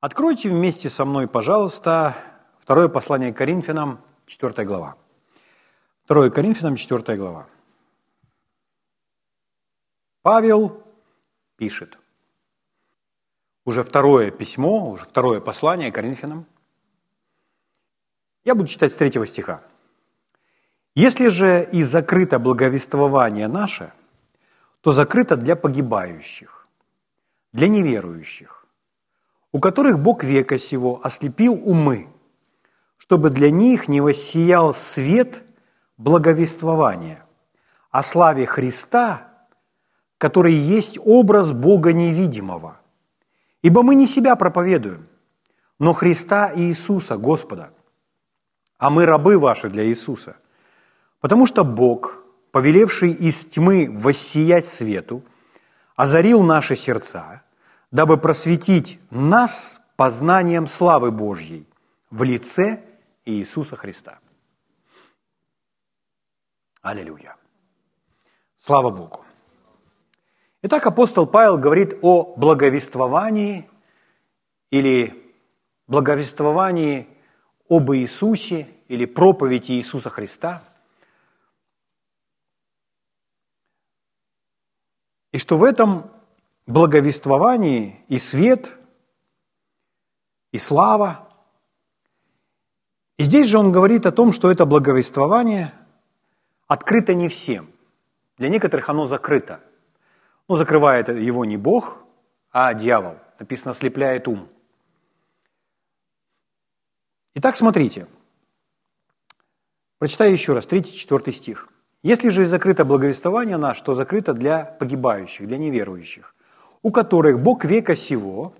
Откройте вместе со мной, пожалуйста, второе послание к Коринфянам, 4 глава. Второе Коринфянам, 4 глава. Павел пишет. Уже второе письмо, уже второе послание Коринфянам. Я буду читать с третьего стиха. «Если же и закрыто благовествование наше, то закрыто для погибающих, для неверующих, у которых Бог века сего ослепил умы, чтобы для них не воссиял свет благовествования о славе Христа, который есть образ Бога невидимого. Ибо мы не себя проповедуем, но Христа и Иисуса, Господа. А мы рабы ваши для Иисуса. Потому что Бог, повелевший из тьмы воссиять свету, озарил наши сердца – дабы просветить нас познанием славы Божьей в лице Иисуса Христа. Аллилуйя. Слава Богу. Итак, апостол Павел говорит о благовествовании или благовествовании об Иисусе или проповеди Иисуса Христа. И что в этом благовествовании и свет, и слава. И здесь же он говорит о том, что это благовествование открыто не всем. Для некоторых оно закрыто. Ну, закрывает его не Бог, а дьявол. Написано, ослепляет ум. Итак, смотрите. Прочитаю еще раз, 3-4 стих. «Если же и закрыто благовествование наше, то закрыто для погибающих, для неверующих у которых Бог века сего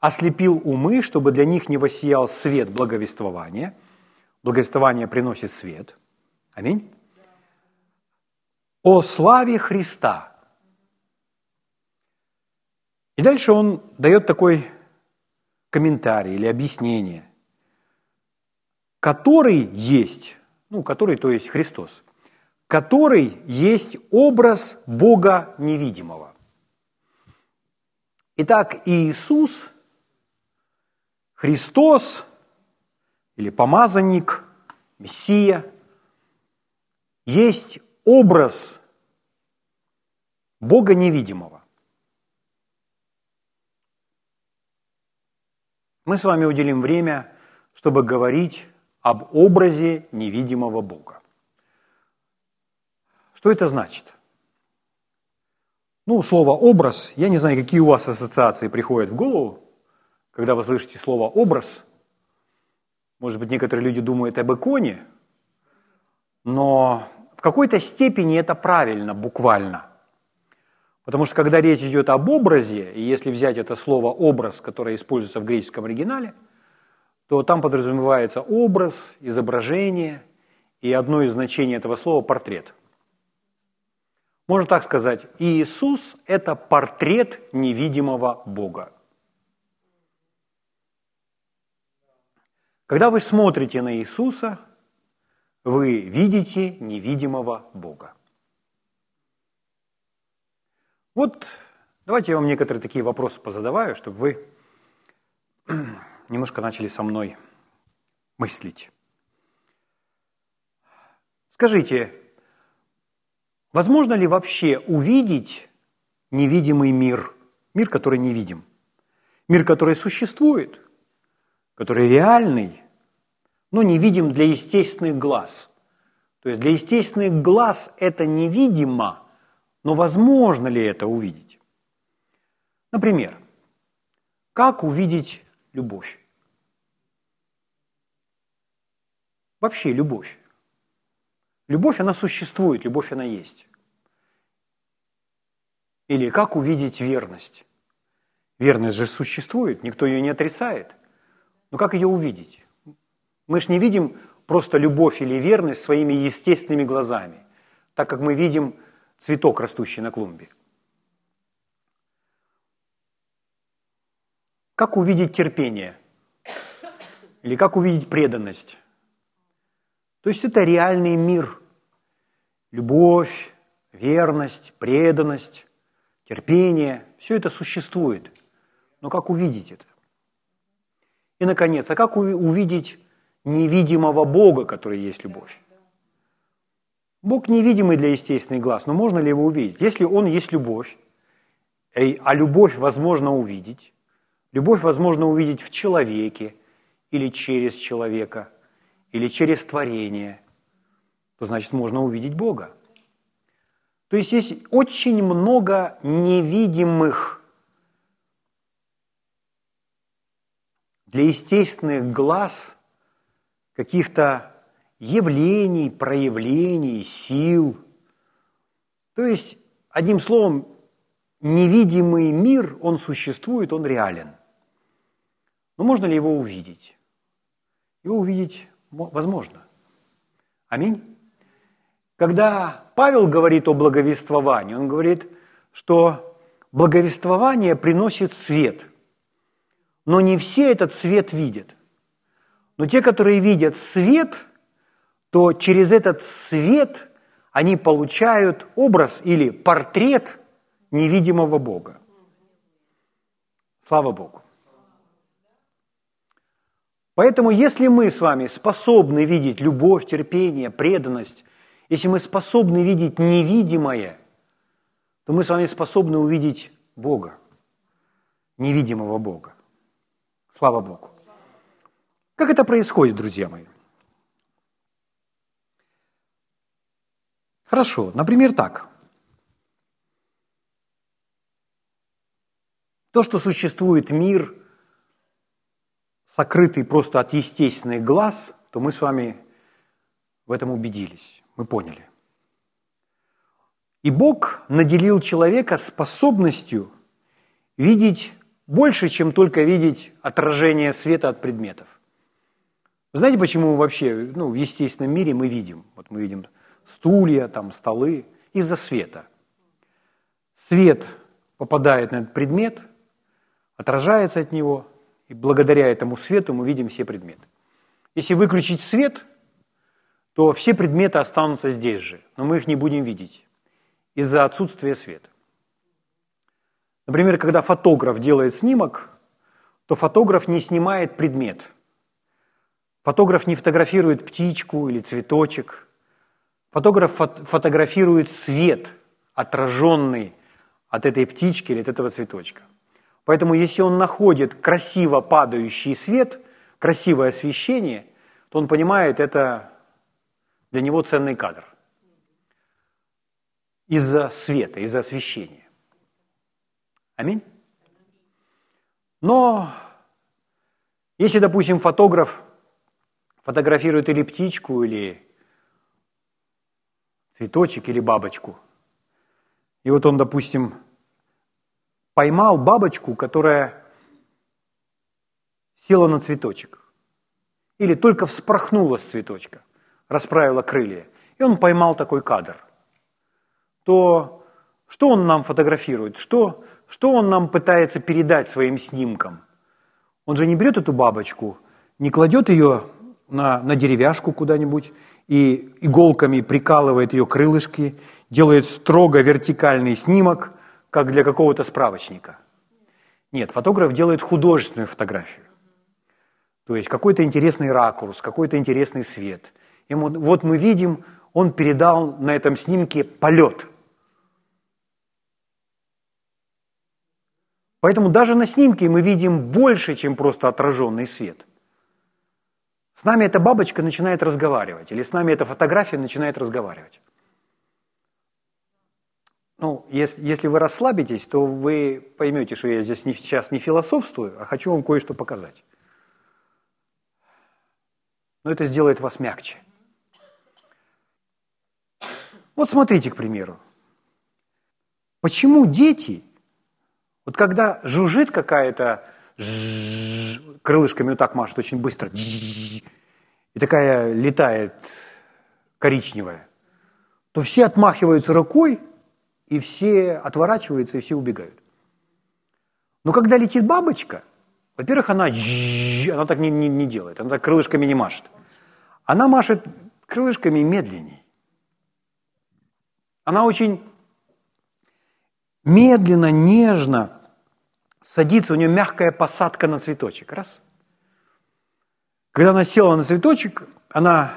ослепил умы, чтобы для них не воссиял свет благовествования. Благовествование приносит свет. Аминь. О славе Христа. И дальше он дает такой комментарий или объяснение, который есть, ну, который, то есть Христос, который есть образ Бога невидимого. Итак, Иисус, Христос или помазанник, Мессия, есть образ Бога невидимого. Мы с вами уделим время, чтобы говорить об образе невидимого Бога. Что это значит? Ну, слово «образ», я не знаю, какие у вас ассоциации приходят в голову, когда вы слышите слово «образ». Может быть, некоторые люди думают об иконе, но в какой-то степени это правильно, буквально. Потому что когда речь идет об образе, и если взять это слово «образ», которое используется в греческом оригинале, то там подразумевается образ, изображение, и одно из значений этого слова – портрет – можно так сказать, Иисус – это портрет невидимого Бога. Когда вы смотрите на Иисуса, вы видите невидимого Бога. Вот давайте я вам некоторые такие вопросы позадаваю, чтобы вы немножко начали со мной мыслить. Скажите, Возможно ли вообще увидеть невидимый мир, мир, который не видим, мир, который существует, который реальный, но не видим для естественных глаз. То есть для естественных глаз это невидимо, но возможно ли это увидеть? Например, как увидеть любовь? Вообще любовь. Любовь, она существует, любовь, она есть. Или как увидеть верность? Верность же существует, никто ее не отрицает. Но как ее увидеть? Мы же не видим просто любовь или верность своими естественными глазами, так как мы видим цветок, растущий на клумбе. Как увидеть терпение? Или как увидеть преданность? То есть это реальный мир. Любовь, верность, преданность, терпение – все это существует. Но как увидеть это? И, наконец, а как увидеть невидимого Бога, который есть любовь? Бог невидимый для естественных глаз, но можно ли его увидеть? Если Он есть любовь, а любовь возможно увидеть, любовь возможно увидеть в человеке или через человека, или через творение, то значит можно увидеть Бога. То есть есть очень много невидимых для естественных глаз каких-то явлений, проявлений, сил. То есть, одним словом, невидимый мир, он существует, он реален. Но можно ли его увидеть? Его увидеть возможно. Аминь. Когда Павел говорит о благовествовании, он говорит, что благовествование приносит свет, но не все этот свет видят. Но те, которые видят свет, то через этот свет они получают образ или портрет невидимого Бога. Слава Богу. Поэтому если мы с вами способны видеть любовь, терпение, преданность, если мы способны видеть невидимое, то мы с вами способны увидеть Бога, невидимого Бога. Слава Богу. Как это происходит, друзья мои? Хорошо, например, так. То, что существует мир, сокрытый просто от естественных глаз, то мы с вами в этом убедились, мы поняли. И Бог наделил человека способностью видеть больше, чем только видеть отражение света от предметов. знаете, почему вообще ну, в естественном мире мы видим? Вот мы видим стулья, там, столы, из-за света. Свет попадает на этот предмет, отражается от него, и благодаря этому свету мы видим все предметы. Если выключить свет, то все предметы останутся здесь же, но мы их не будем видеть из-за отсутствия света. Например, когда фотограф делает снимок, то фотограф не снимает предмет. Фотограф не фотографирует птичку или цветочек – Фотограф фотографирует свет, отраженный от этой птички или от этого цветочка. Поэтому если он находит красиво падающий свет, красивое освещение, то он понимает, это для него ценный кадр. Из-за света, из-за освещения. Аминь. Но если, допустим, фотограф фотографирует или птичку, или цветочек или бабочку. И вот он, допустим, поймал бабочку, которая села на цветочек. Или только вспорхнула с цветочка, расправила крылья. И он поймал такой кадр. То что он нам фотографирует? Что, что он нам пытается передать своим снимкам? Он же не берет эту бабочку, не кладет ее на, на деревяшку куда-нибудь и иголками прикалывает ее крылышки, делает строго вертикальный снимок, как для какого-то справочника. Нет, фотограф делает художественную фотографию. То есть какой-то интересный ракурс, какой-то интересный свет. И вот мы видим, он передал на этом снимке полет. Поэтому даже на снимке мы видим больше, чем просто отраженный свет. С нами эта бабочка начинает разговаривать, или с нами эта фотография начинает разговаривать. Ну, если, если вы расслабитесь, то вы поймете, что я здесь не, сейчас не философствую, а хочу вам кое-что показать. Но это сделает вас мягче. Вот смотрите, к примеру. Почему дети, вот когда жужжит какая-то крылышками вот так машет очень быстро, и такая летает коричневая, то все отмахиваются рукой, и все отворачиваются, и все убегают. Но когда летит бабочка, во-первых, она, она так не, не, не делает, она так крылышками не машет. Она машет крылышками медленней. Она очень медленно, нежно садится, у нее мягкая посадка на цветочек. Раз. Когда она села на цветочек, она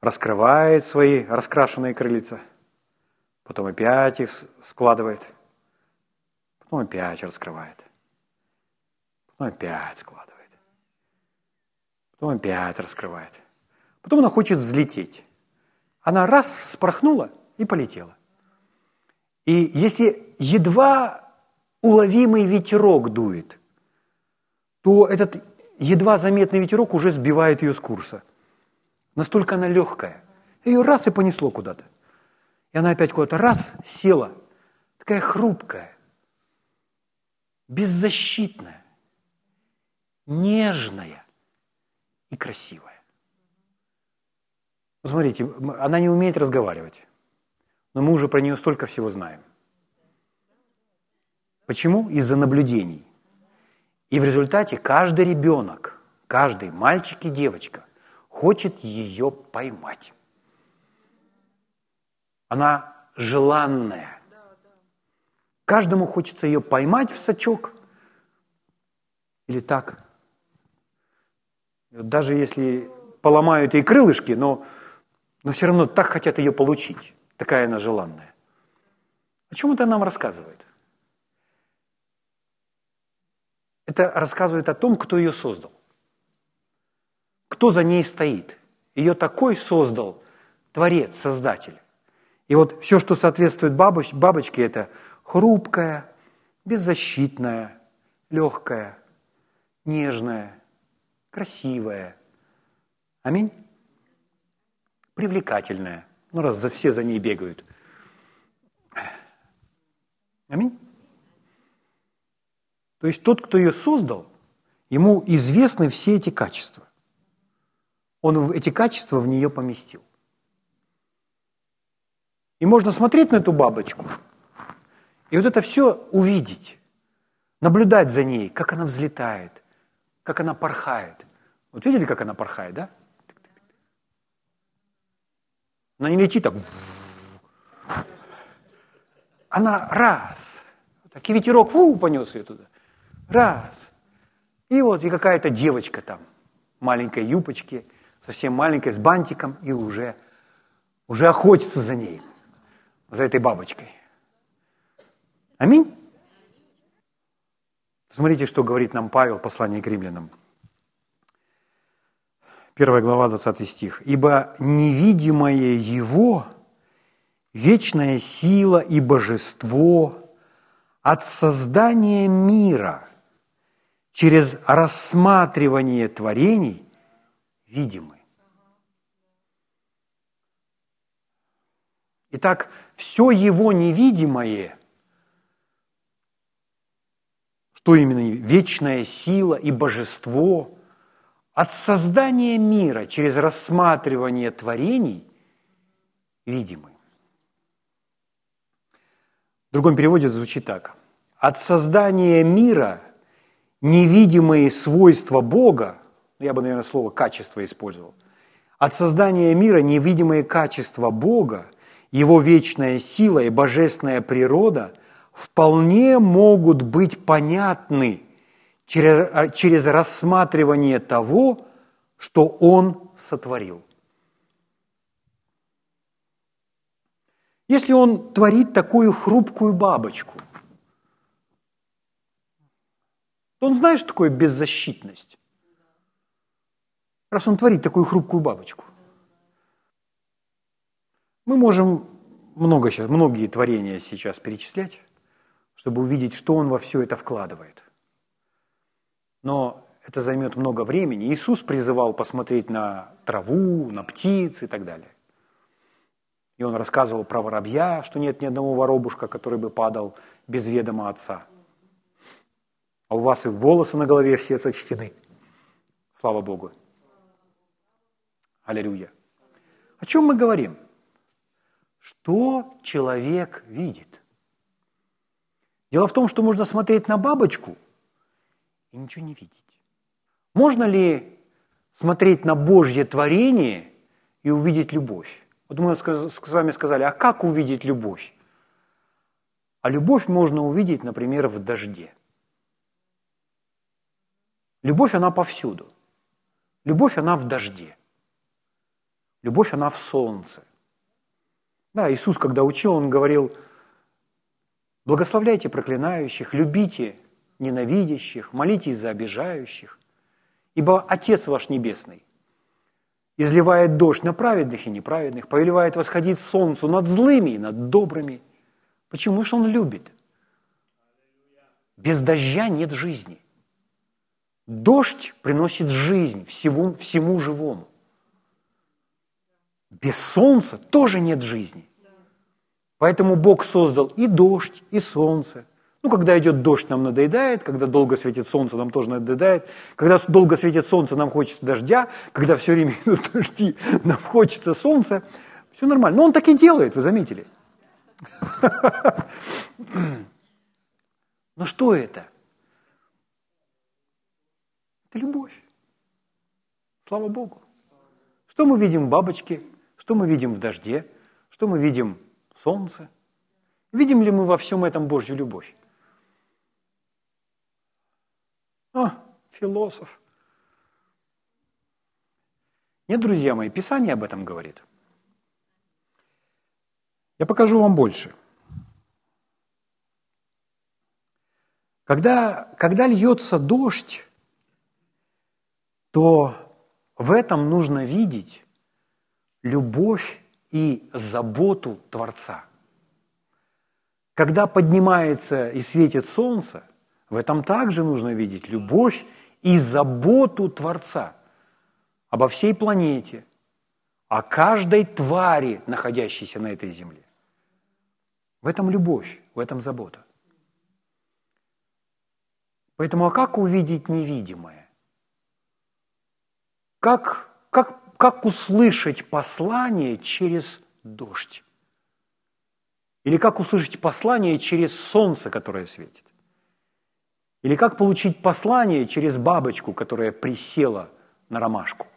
раскрывает свои раскрашенные крыльца, потом опять их складывает, потом опять раскрывает, потом опять складывает, потом опять раскрывает. Потом она хочет взлететь. Она раз вспорхнула и полетела. И если едва уловимый ветерок дует, то этот едва заметный ветерок уже сбивает ее с курса. Настолько она легкая. Ее раз и понесло куда-то. И она опять куда-то раз села. Такая хрупкая, беззащитная, нежная и красивая. Смотрите, она не умеет разговаривать, но мы уже про нее столько всего знаем. Почему? Из-за наблюдений. И в результате каждый ребенок, каждый мальчик и девочка хочет ее поймать. Она желанная. Каждому хочется ее поймать в сачок или так. Даже если поломают ей крылышки, но, но все равно так хотят ее получить. Такая она желанная. О чем это нам рассказывает? Это рассказывает о том, кто ее создал. Кто за ней стоит. Ее такой создал Творец, Создатель. И вот все, что соответствует бабоч, бабочке, это хрупкая, беззащитная, легкая, нежная, красивая. Аминь. Привлекательная. Ну, раз за все за ней бегают. Аминь. То есть тот, кто ее создал, ему известны все эти качества. Он эти качества в нее поместил. И можно смотреть на эту бабочку, и вот это все увидеть, наблюдать за ней, как она взлетает, как она порхает. Вот видели, как она порхает, да? Она не летит так. Она раз. Так и ветерок фу, понес ее туда. Раз. И вот и какая-то девочка там, маленькой юбочке, совсем маленькая, с бантиком, и уже, уже охотится за ней, за этой бабочкой. Аминь. Смотрите, что говорит нам Павел в послании к римлянам. Первая глава, 20 стих. «Ибо невидимое Его, вечная сила и божество от создания мира – через рассматривание творений видимы. Итак, все его невидимое, что именно вечная сила и божество, от создания мира через рассматривание творений видимы. В другом переводе звучит так. От создания мира – невидимые свойства Бога, я бы, наверное, слово «качество» использовал, от создания мира невидимые качества Бога, Его вечная сила и божественная природа вполне могут быть понятны через, а, через рассматривание того, что Он сотворил. Если Он творит такую хрупкую бабочку – то он знает, что такое беззащитность. Раз он творит такую хрупкую бабочку. Мы можем много сейчас, многие творения сейчас перечислять, чтобы увидеть, что он во все это вкладывает. Но это займет много времени. Иисус призывал посмотреть на траву, на птиц и так далее. И он рассказывал про воробья, что нет ни одного воробушка, который бы падал без ведома отца – а у вас и волосы на голове все сочтены. Слава Богу. Аллилуйя. О чем мы говорим? Что человек видит? Дело в том, что можно смотреть на бабочку и ничего не видеть. Можно ли смотреть на Божье творение и увидеть любовь? Вот мы с вами сказали, а как увидеть любовь? А любовь можно увидеть, например, в дожде. Любовь, она повсюду. Любовь, она в дожде. Любовь, она в солнце. Да, Иисус, когда учил, Он говорил, благословляйте проклинающих, любите ненавидящих, молитесь за обижающих, ибо Отец ваш Небесный изливает дождь на праведных и неправедных, повелевает восходить солнцу над злыми и над добрыми. Почему? Что Он любит. Без дождя нет жизни. Дождь приносит жизнь всему, всему живому. Без солнца тоже нет жизни. Поэтому Бог создал и дождь, и солнце. Ну, когда идет дождь, нам надоедает, когда долго светит солнце, нам тоже надоедает. Когда долго светит солнце, нам хочется дождя. Когда все время идут дожди, нам хочется солнца. Все нормально. Но он так и делает, вы заметили. Но что это? Это любовь. Слава Богу. Что мы видим в бабочке? Что мы видим в дожде? Что мы видим в солнце? Видим ли мы во всем этом Божью любовь? А, философ. Нет, друзья мои, Писание об этом говорит. Я покажу вам больше. Когда, когда льется дождь, то в этом нужно видеть любовь и заботу Творца. Когда поднимается и светит солнце, в этом также нужно видеть любовь и заботу Творца обо всей планете, о каждой твари, находящейся на этой земле. В этом любовь, в этом забота. Поэтому а как увидеть невидимое? Как, как, как услышать послание через дождь? Или как услышать послание через солнце, которое светит? Или как получить послание через бабочку, которая присела на ромашку?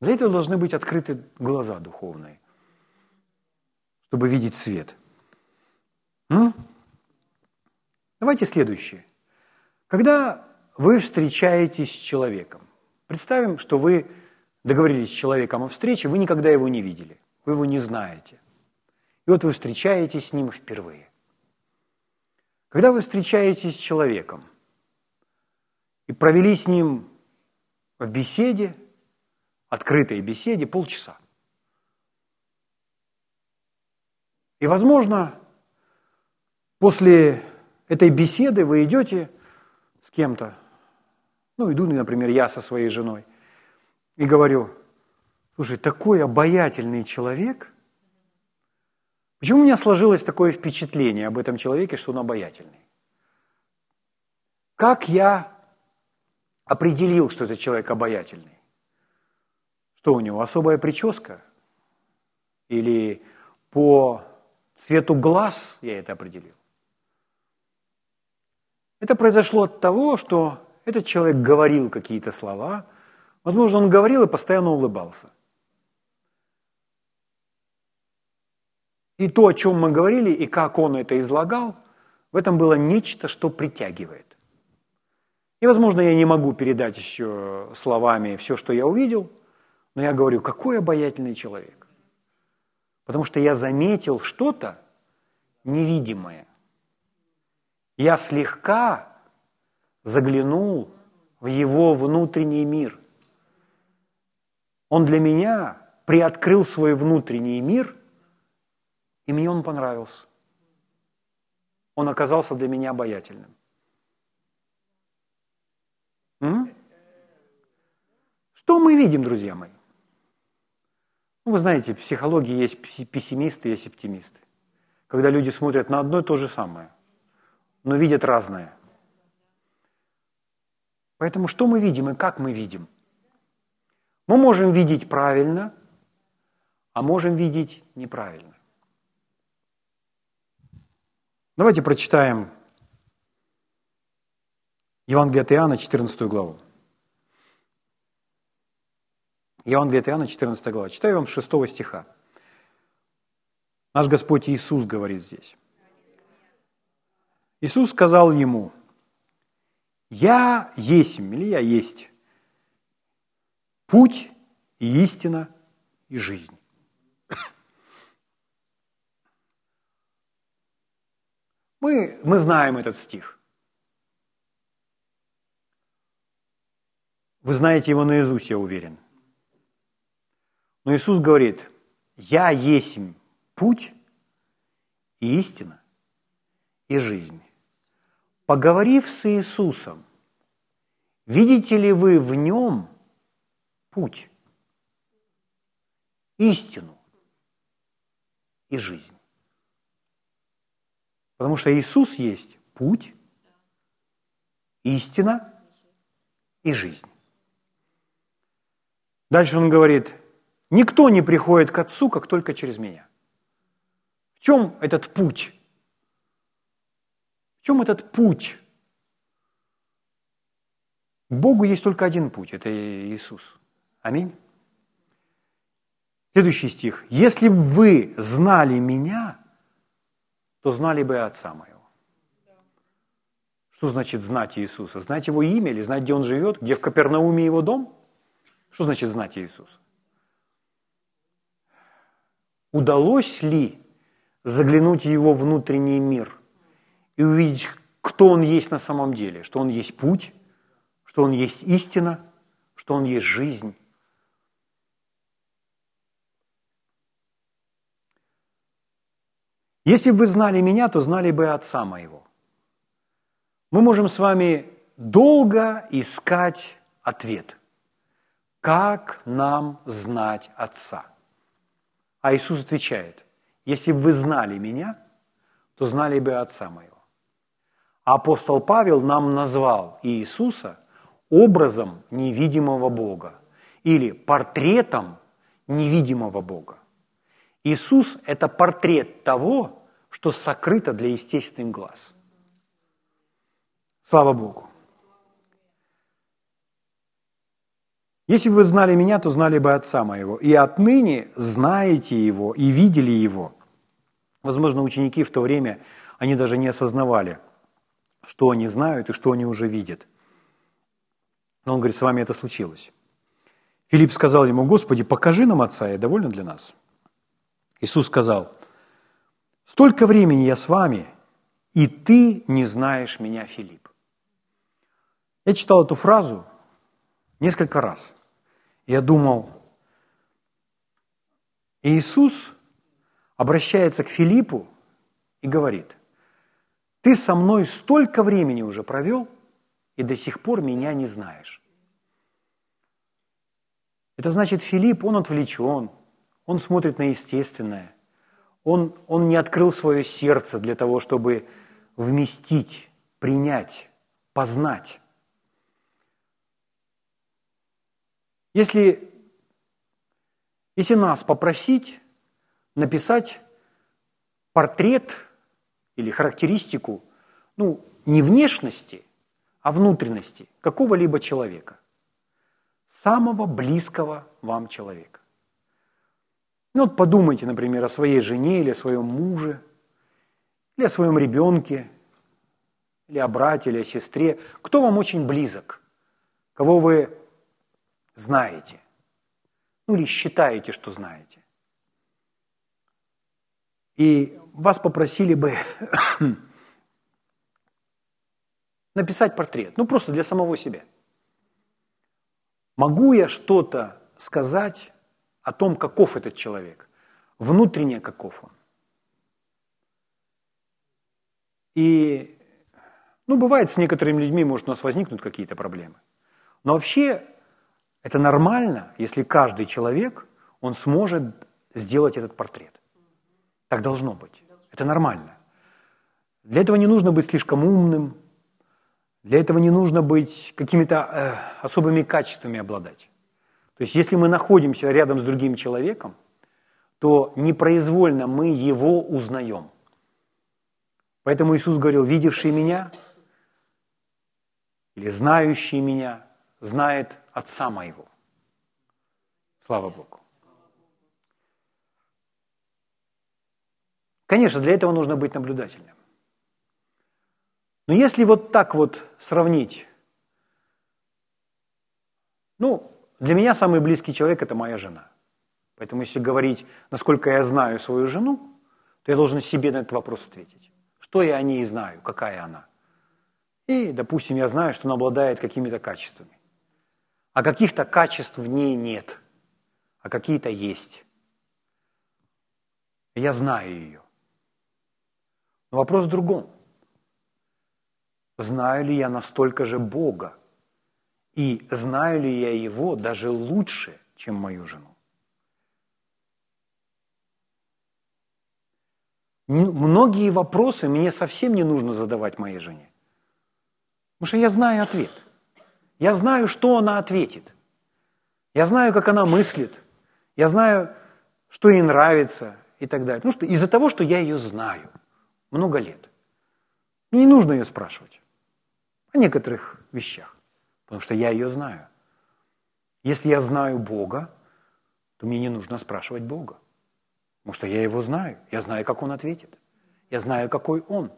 Для этого должны быть открыты глаза духовные, чтобы видеть свет. М? Давайте следующее. Когда вы встречаетесь с человеком, представим, что вы договорились с человеком о встрече, вы никогда его не видели, вы его не знаете. И вот вы встречаетесь с ним впервые. Когда вы встречаетесь с человеком и провели с ним в беседе, открытой беседе полчаса, и, возможно, после этой беседы вы идете с кем-то, ну, иду, например, я со своей женой, и говорю, слушай, такой обаятельный человек, почему у меня сложилось такое впечатление об этом человеке, что он обаятельный? Как я определил, что этот человек обаятельный? Что у него, особая прическа? Или по цвету глаз я это определил? Это произошло от того, что этот человек говорил какие-то слова, возможно, он говорил и постоянно улыбался. И то, о чем мы говорили, и как он это излагал, в этом было нечто, что притягивает. И, возможно, я не могу передать еще словами все, что я увидел, но я говорю, какой обаятельный человек. Потому что я заметил что-то невидимое. Я слегка заглянул в его внутренний мир. Он для меня приоткрыл свой внутренний мир, и мне он понравился. Он оказался для меня обаятельным. М? Что мы видим, друзья мои? Ну, вы знаете, в психологии есть пессимисты, есть оптимисты. Когда люди смотрят на одно и то же самое – но видят разное. Поэтому что мы видим и как мы видим? Мы можем видеть правильно, а можем видеть неправильно. Давайте прочитаем Евангелие от Иоанна, 14 главу. Евангелие от Иоанна, 14 глава. Читаю вам 6 стиха. Наш Господь Иисус говорит здесь. Иисус сказал ему, Я есть, или я есть путь и истина и жизнь. Мы, мы знаем этот стих. Вы знаете его наизусть, я уверен. Но Иисус говорит, я есть путь и истина и жизнь. Поговорив с Иисусом, видите ли вы в нем путь, истину и жизнь? Потому что Иисус есть путь, истина и жизнь. Дальше он говорит, никто не приходит к Отцу, как только через меня. В чем этот путь? Чем этот путь? Богу есть только один путь, это Иисус. Аминь. Следующий стих. «Если бы вы знали Меня, то знали бы Отца Моего». Что значит знать Иисуса? Знать Его имя или знать, где Он живет, где в Капернауме Его дом? Что значит знать Иисуса? Удалось ли заглянуть в Его внутренний мир и увидеть, кто Он есть на самом деле, что Он есть путь, что Он есть истина, что Он есть жизнь? Если бы вы знали меня, то знали бы Отца моего. Мы можем с вами долго искать ответ. Как нам знать Отца? А Иисус отвечает, если бы вы знали меня, то знали бы Отца моего. Апостол Павел нам назвал Иисуса образом невидимого Бога или портретом невидимого Бога. Иисус – это портрет того, что сокрыто для естественных глаз. Слава Богу. Если бы вы знали меня, то знали бы Отца моего. И отныне знаете Его и видели Его. Возможно, ученики в то время, они даже не осознавали, что они знают и что они уже видят. Но он говорит, с вами это случилось. Филипп сказал ему, Господи, покажи нам Отца, и довольно для нас. Иисус сказал, «Столько времени я с вами, и ты не знаешь меня, Филипп». Я читал эту фразу несколько раз. Я думал, Иисус обращается к Филиппу и говорит, «Ты со мной столько времени уже провел, и до сих пор меня не знаешь». Это значит, Филипп, он отвлечен, он смотрит на естественное. Он, он не открыл свое сердце для того, чтобы вместить, принять, познать. Если, если нас попросить написать портрет или характеристику, ну, не внешности, а внутренности какого-либо человека, самого близкого вам человека. Ну вот подумайте, например, о своей жене или о своем муже, или о своем ребенке, или о брате, или о сестре. Кто вам очень близок? Кого вы знаете? Ну или считаете, что знаете? И вас попросили бы написать портрет, ну просто для самого себя. Могу я что-то сказать о том, каков этот человек, внутренне каков он. И, ну, бывает, с некоторыми людьми, может, у нас возникнут какие-то проблемы. Но вообще это нормально, если каждый человек, он сможет сделать этот портрет. Так должно быть. Это нормально. Для этого не нужно быть слишком умным, для этого не нужно быть какими-то э, особыми качествами обладать. То есть если мы находимся рядом с другим человеком, то непроизвольно мы его узнаем. Поэтому Иисус говорил, видевший меня или знающий меня, знает Отца моего. Слава Богу. Конечно, для этого нужно быть наблюдательным. Но если вот так вот сравнить Ну, для меня самый близкий человек – это моя жена. Поэтому если говорить, насколько я знаю свою жену, то я должен себе на этот вопрос ответить. Что я о ней знаю, какая она? И, допустим, я знаю, что она обладает какими-то качествами. А каких-то качеств в ней нет, а какие-то есть. Я знаю ее. Но вопрос в другом. Знаю ли я настолько же Бога? И знаю ли я Его даже лучше, чем мою жену? Многие вопросы мне совсем не нужно задавать моей жене. Потому что я знаю ответ. Я знаю, что она ответит. Я знаю, как она мыслит. Я знаю, что ей нравится и так далее. Ну, что, из-за того, что я ее знаю много лет. Не нужно ее спрашивать о некоторых вещах, потому что я ее знаю. Если я знаю Бога, то мне не нужно спрашивать Бога, потому что я его знаю. Я знаю, как Он ответит. Я знаю, какой Он.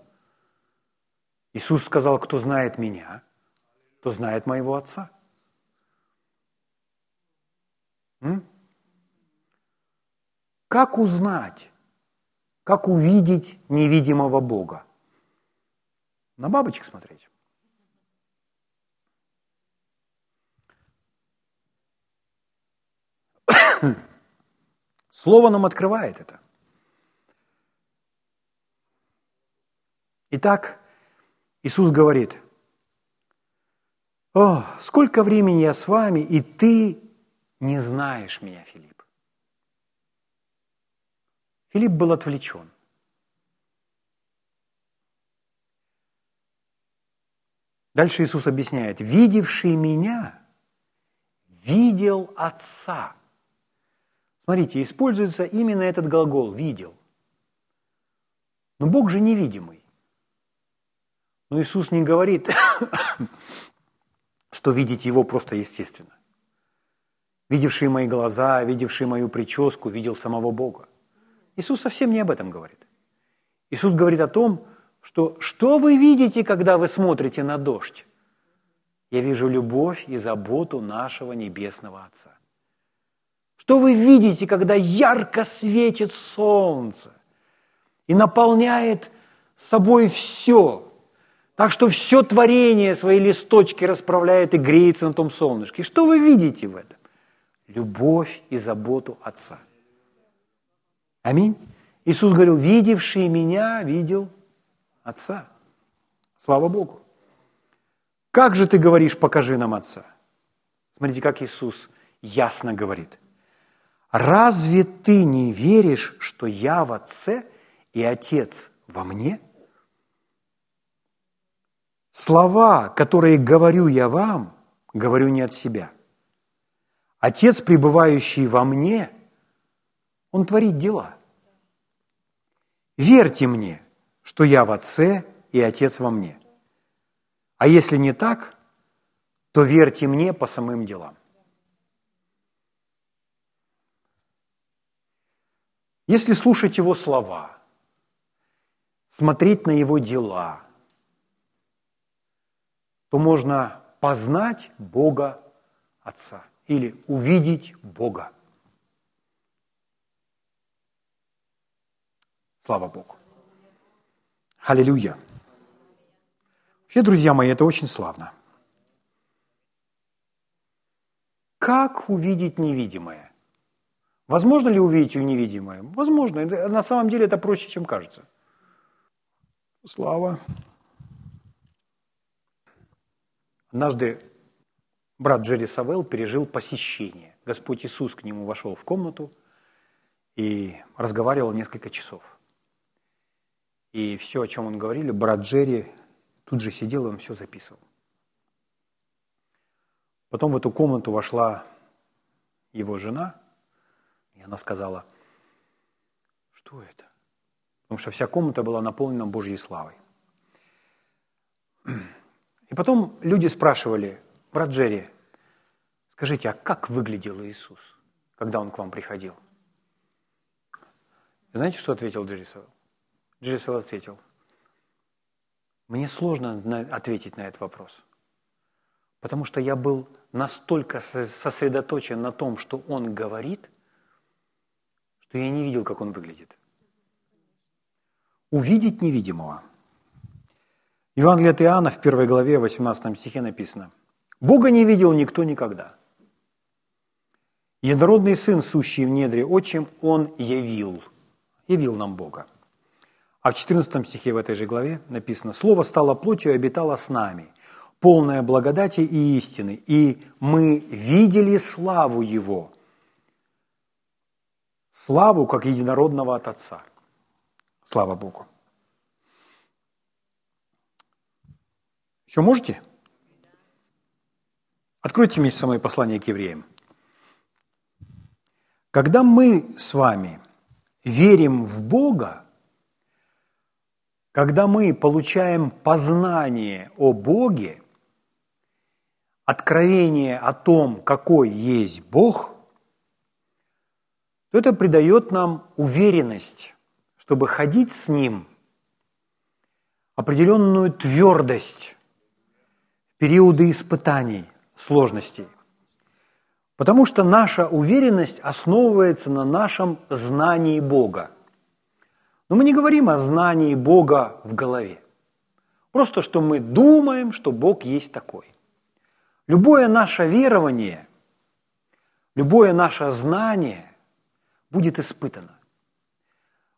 Иисус сказал, кто знает меня, то знает моего Отца. М? Как узнать, как увидеть невидимого Бога? На бабочек смотреть. Слово нам открывает это. Итак, Иисус говорит, «О, сколько времени я с вами, и ты не знаешь меня, Филипп». Филипп был отвлечен. Дальше Иисус объясняет, «Видевший меня, видел Отца». Смотрите, используется именно этот глагол «видел». Но Бог же невидимый. Но Иисус не говорит, что видеть Его просто естественно. Видевший мои глаза, видевший мою прическу, видел самого Бога. Иисус совсем не об этом говорит. Иисус говорит о том, что что вы видите, когда вы смотрите на дождь? Я вижу любовь и заботу нашего Небесного Отца. Что вы видите, когда ярко светит солнце и наполняет собой все, так что все творение свои листочки расправляет и греется на том солнышке. Что вы видите в этом? Любовь и заботу Отца. Аминь. Иисус говорил, видевший меня, видел Отца. Слава Богу. Как же ты говоришь, покажи нам Отца? Смотрите, как Иисус ясно говорит. Разве ты не веришь, что я в Отце и Отец во мне? Слова, которые говорю я вам, говорю не от себя. Отец, пребывающий во мне, он творит дела. Верьте мне, что я в Отце и Отец во мне. А если не так, то верьте мне по самым делам. Если слушать Его слова, смотреть на Его дела, то можно познать Бога Отца или увидеть Бога. Слава Богу. Аллилуйя. Вообще, друзья мои, это очень славно. Как увидеть невидимое? Возможно ли увидеть невидимое? Возможно. На самом деле это проще, чем кажется. Слава. Однажды брат Джерри Савелл пережил посещение. Господь Иисус к нему вошел в комнату и разговаривал несколько часов. И все, о чем он говорил, брат Джерри тут же сидел и он все записывал. Потом в эту комнату вошла его жена, и она сказала, что это? Потому что вся комната была наполнена Божьей славой. И потом люди спрашивали, брат Джерри, скажите, а как выглядел Иисус, когда Он к вам приходил? Знаете, что ответил Джерри Савелл? Джерри ответил, мне сложно ответить на этот вопрос, Потому что я был настолько сосредоточен на том, что Он говорит, что я не видел, как Он выглядит. Увидеть невидимого. Евангелие от Иоанна в первой главе, 18 стихе написано. Бога не видел никто никогда. Единородный Сын, сущий в недре отчим, Он явил. Явил нам Бога. А в 14 стихе в этой же главе написано, «Слово стало плотью и обитало с нами, полное благодати и истины, и мы видели славу Его, славу как единородного от Отца». Слава Богу. Еще можете? Откройте мне самое послание к евреям. Когда мы с вами верим в Бога, когда мы получаем познание о Боге, откровение о том, какой есть Бог, то это придает нам уверенность, чтобы ходить с Ним, определенную твердость в периоды испытаний, сложностей. Потому что наша уверенность основывается на нашем знании Бога. Но мы не говорим о знании Бога в голове. Просто, что мы думаем, что Бог есть такой. Любое наше верование, любое наше знание будет испытано.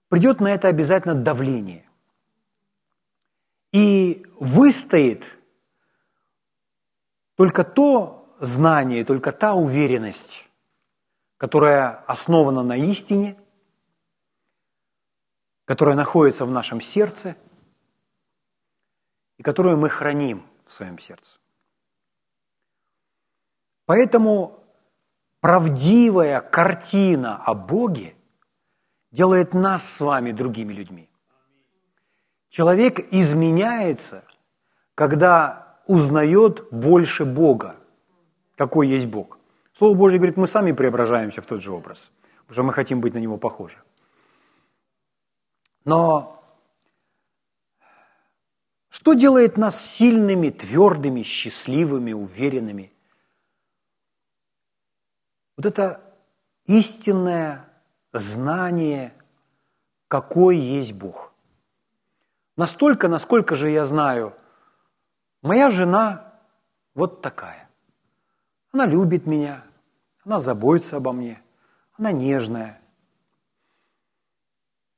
Придет на это обязательно давление. И выстоит только то знание, только та уверенность, которая основана на истине – которая находится в нашем сердце и которую мы храним в своем сердце. Поэтому правдивая картина о Боге делает нас с вами другими людьми. Человек изменяется, когда узнает больше Бога, какой есть Бог. Слово Божье говорит, мы сами преображаемся в тот же образ, потому что мы хотим быть на него похожи. Но что делает нас сильными, твердыми, счастливыми, уверенными? Вот это истинное знание, какой есть Бог. Настолько, насколько же я знаю, моя жена вот такая. Она любит меня, она заботится обо мне, она нежная,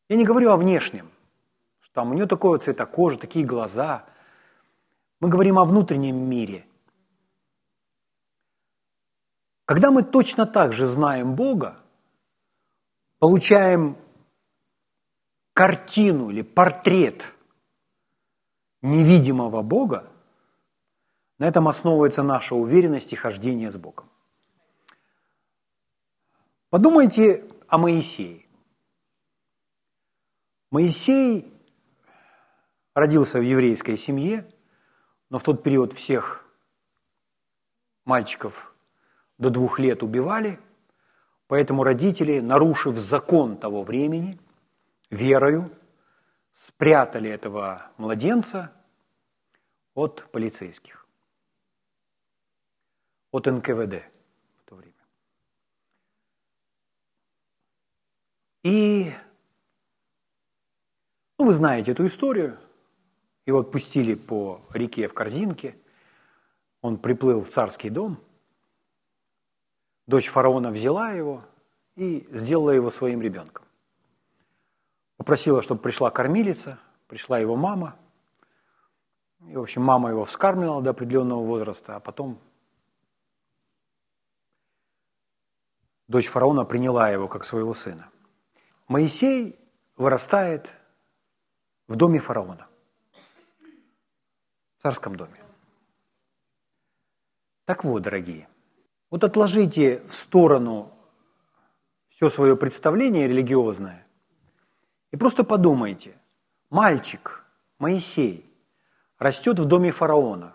я не говорю о внешнем, что там у нее такого цвета кожи, такие глаза. Мы говорим о внутреннем мире. Когда мы точно так же знаем Бога, получаем картину или портрет невидимого Бога, на этом основывается наша уверенность и хождение с Богом. Подумайте о Моисее. Моисей родился в еврейской семье, но в тот период всех мальчиков до двух лет убивали, поэтому родители, нарушив закон того времени, верою, спрятали этого младенца от полицейских, от НКВД в то время. И ну, вы знаете эту историю. Его отпустили по реке в корзинке. Он приплыл в царский дом. Дочь фараона взяла его и сделала его своим ребенком. Попросила, чтобы пришла кормилица, пришла его мама. И, в общем, мама его вскармливала до определенного возраста, а потом дочь фараона приняла его как своего сына. Моисей вырастает в доме фараона, в царском доме. Так вот, дорогие, вот отложите в сторону все свое представление религиозное и просто подумайте, мальчик Моисей растет в доме фараона.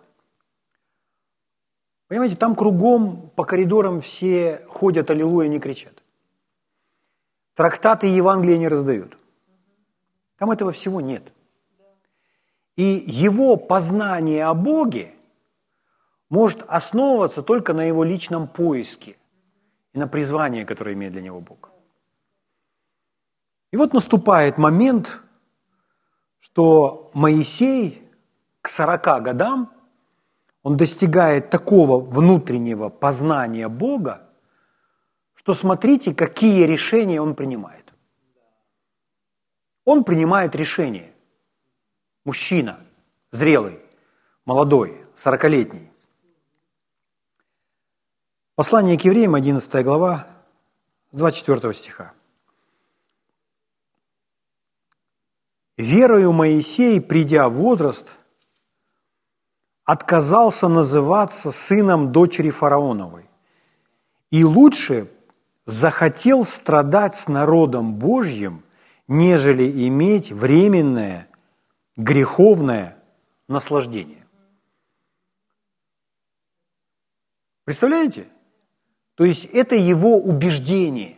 Понимаете, там кругом по коридорам все ходят аллилуйя, не кричат. Трактаты Евангелия не раздают. Там этого всего нет. И его познание о Боге может основываться только на его личном поиске и на призвании, которое имеет для него Бог. И вот наступает момент, что Моисей к 40 годам, он достигает такого внутреннего познания Бога, что смотрите, какие решения он принимает. Он принимает решение. Мужчина, зрелый, молодой, сорокалетний. Послание к евреям, 11 глава, 24 стиха. «Верою Моисей, придя в возраст, отказался называться сыном дочери фараоновой, и лучше захотел страдать с народом Божьим, нежели иметь временное греховное наслаждение. Представляете? То есть это его убеждение,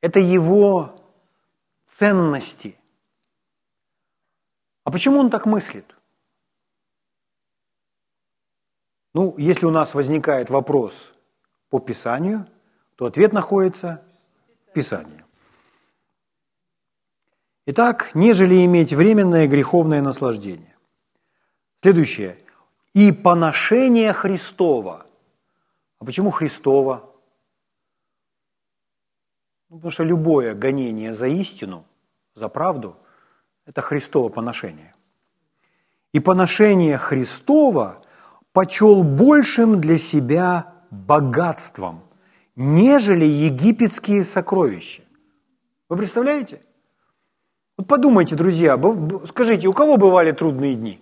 это его ценности. А почему он так мыслит? Ну, если у нас возникает вопрос по Писанию, то ответ находится в Писании. Итак, нежели иметь временное греховное наслаждение. Следующее. И поношение Христова. А почему Христова? Ну, потому что любое гонение за истину, за правду, это Христово поношение. И поношение Христова почел большим для себя богатством, нежели египетские сокровища. Вы представляете? Вот подумайте, друзья, скажите, у кого бывали трудные дни?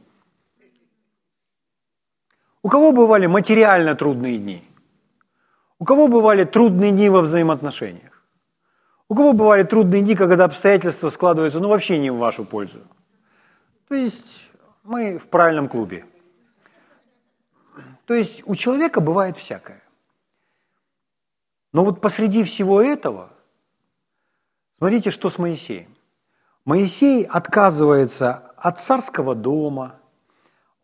У кого бывали материально трудные дни? У кого бывали трудные дни во взаимоотношениях? У кого бывали трудные дни, когда обстоятельства складываются, ну, вообще не в вашу пользу? То есть мы в правильном клубе. То есть у человека бывает всякое. Но вот посреди всего этого, смотрите, что с Моисеем. Моисей отказывается от царского дома,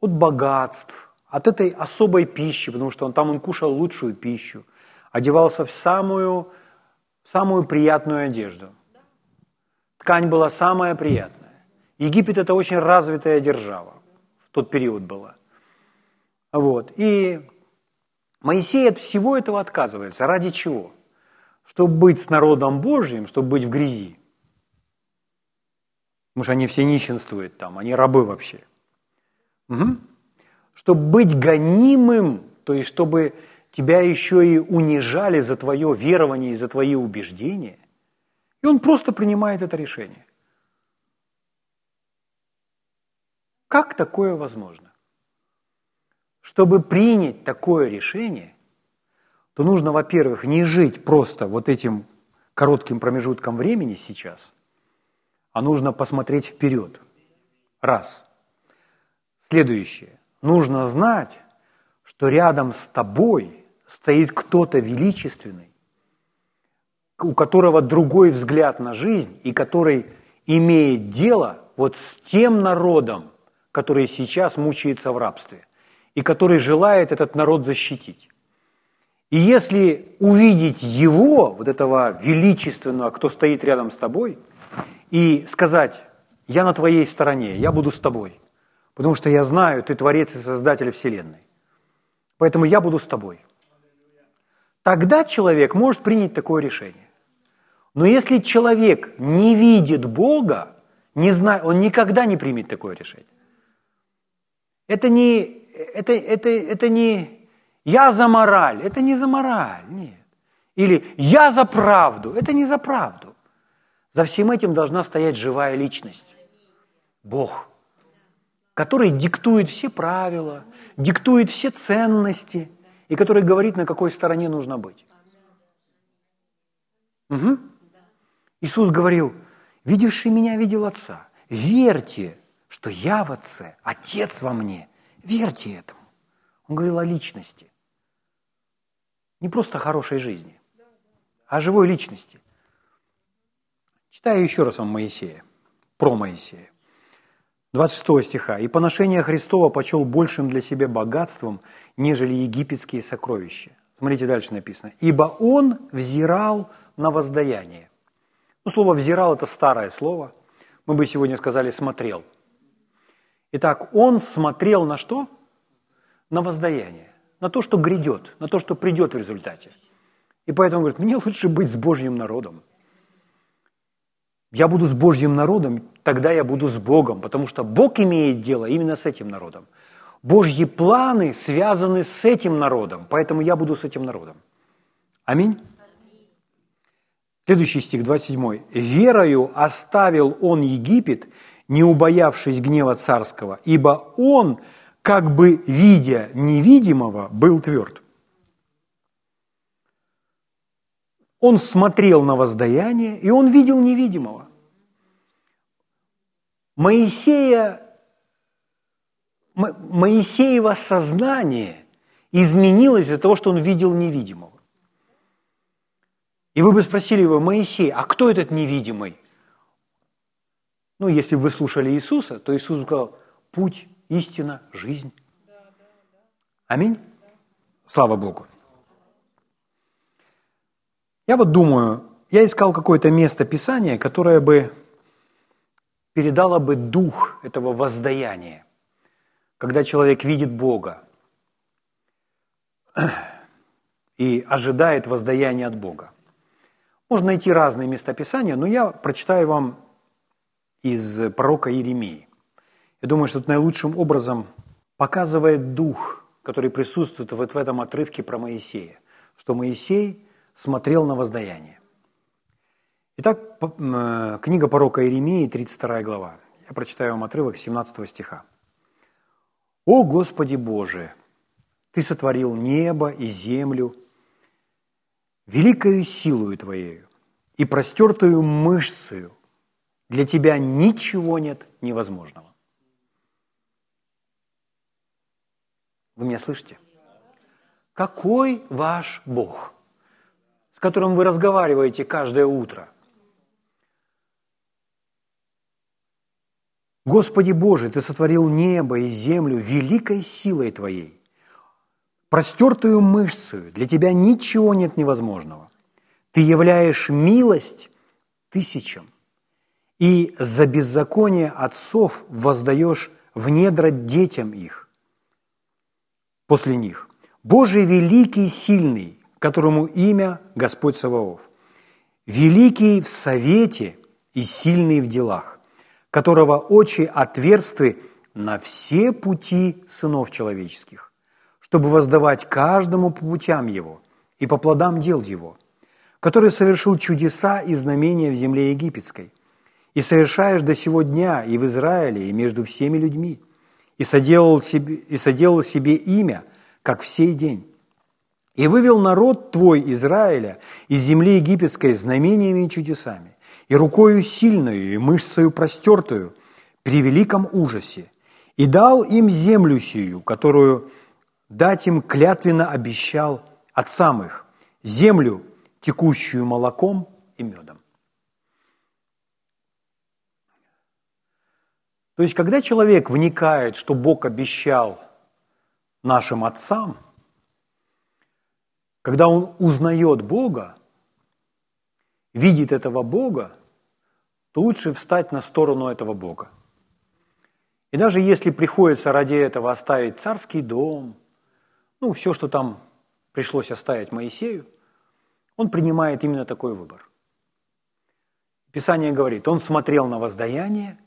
от богатств, от этой особой пищи, потому что он, там он кушал лучшую пищу, одевался в самую, самую приятную одежду. Ткань была самая приятная. Египет – это очень развитая держава. В тот период была. Вот. И Моисей от всего этого отказывается. Ради чего? Чтобы быть с народом Божьим, чтобы быть в грязи. Потому что они все нищенствуют там, они рабы вообще. Угу. Чтобы быть гонимым, то есть чтобы тебя еще и унижали за твое верование и за твои убеждения. И он просто принимает это решение. Как такое возможно? Чтобы принять такое решение, то нужно, во-первых, не жить просто вот этим коротким промежутком времени сейчас, а нужно посмотреть вперед. Раз. Следующее. Нужно знать, что рядом с тобой стоит кто-то величественный, у которого другой взгляд на жизнь и который имеет дело вот с тем народом, который сейчас мучается в рабстве – и который желает этот народ защитить. И если увидеть его, вот этого величественного, кто стоит рядом с тобой, и сказать, я на твоей стороне, я буду с тобой, потому что я знаю, ты творец и создатель Вселенной. Поэтому я буду с тобой. Тогда человек может принять такое решение. Но если человек не видит Бога, не знает, он никогда не примет такое решение. Это не это, это, это не «я за мораль», это не за мораль, нет. Или «я за правду», это не за правду. За всем этим должна стоять живая личность. Бог, который диктует все правила, диктует все ценности и который говорит, на какой стороне нужно быть. Угу. Иисус говорил, видевший меня видел Отца. Верьте, что я в Отце, Отец во мне – Верьте этому. Он говорил о личности. Не просто хорошей жизни, а о живой личности. Читаю еще раз вам Моисея, про Моисея. 26 стиха. «И поношение Христова почел большим для себя богатством, нежели египетские сокровища». Смотрите, дальше написано. «Ибо он взирал на воздаяние». Ну, слово «взирал» – это старое слово. Мы бы сегодня сказали «смотрел». Итак, он смотрел на что? На воздаяние, на то, что грядет, на то, что придет в результате. И поэтому говорит, мне лучше быть с Божьим народом. Я буду с Божьим народом, тогда я буду с Богом, потому что Бог имеет дело именно с этим народом. Божьи планы связаны с этим народом, поэтому я буду с этим народом. Аминь. Следующий стих, 27. «Верою оставил он Египет, не убоявшись гнева царского, ибо он, как бы видя невидимого, был тверд». Он смотрел на воздаяние, и он видел невидимого. Моисея, Моисеево сознание изменилось из-за того, что он видел невидимого. И вы бы спросили его, Моисей, а кто этот невидимый? Ну, если бы вы слушали Иисуса, то Иисус сказал, путь, истина, жизнь. Аминь. Слава Богу. Я вот думаю, я искал какое-то место Писания, которое бы передало бы дух этого воздаяния, когда человек видит Бога и ожидает воздаяния от Бога. Можно найти разные места Писания, но я прочитаю вам из пророка Иеремии. Я думаю, что это наилучшим образом показывает дух, который присутствует вот в этом отрывке про Моисея, что Моисей – смотрел на воздаяние. Итак, э, книга пророка Иеремии, 32 глава. Я прочитаю вам отрывок 17 стиха. «О Господи Боже, Ты сотворил небо и землю великою силою Твоею и простертую мышцею. Для Тебя ничего нет невозможного». Вы меня слышите? Какой ваш Бог? Которым вы разговариваете каждое утро. Господи Боже, Ты сотворил небо и землю великой силой Твоей, простертую мышцу, для Тебя ничего нет невозможного. Ты являешь милость тысячам, и за беззаконие отцов воздаешь в недра детям их, после них. Боже великий, сильный, которому имя Господь Саваоф. Великий в совете и сильный в делах, которого очи отверсты на все пути сынов человеческих, чтобы воздавать каждому по путям его и по плодам дел его, который совершил чудеса и знамения в земле египетской, и совершаешь до сего дня и в Израиле, и между всеми людьми, и соделал себе, и соделал себе имя, как в сей день и вывел народ твой Израиля из земли египетской знамениями и чудесами, и рукою сильную, и мышцею простертую, при великом ужасе, и дал им землю сию, которую дать им клятвенно обещал от самых, землю, текущую молоком и медом. То есть, когда человек вникает, что Бог обещал нашим отцам – когда он узнает Бога, видит этого Бога, то лучше встать на сторону этого Бога. И даже если приходится ради этого оставить царский дом, ну, все, что там пришлось оставить Моисею, он принимает именно такой выбор. Писание говорит, он смотрел на воздаяние,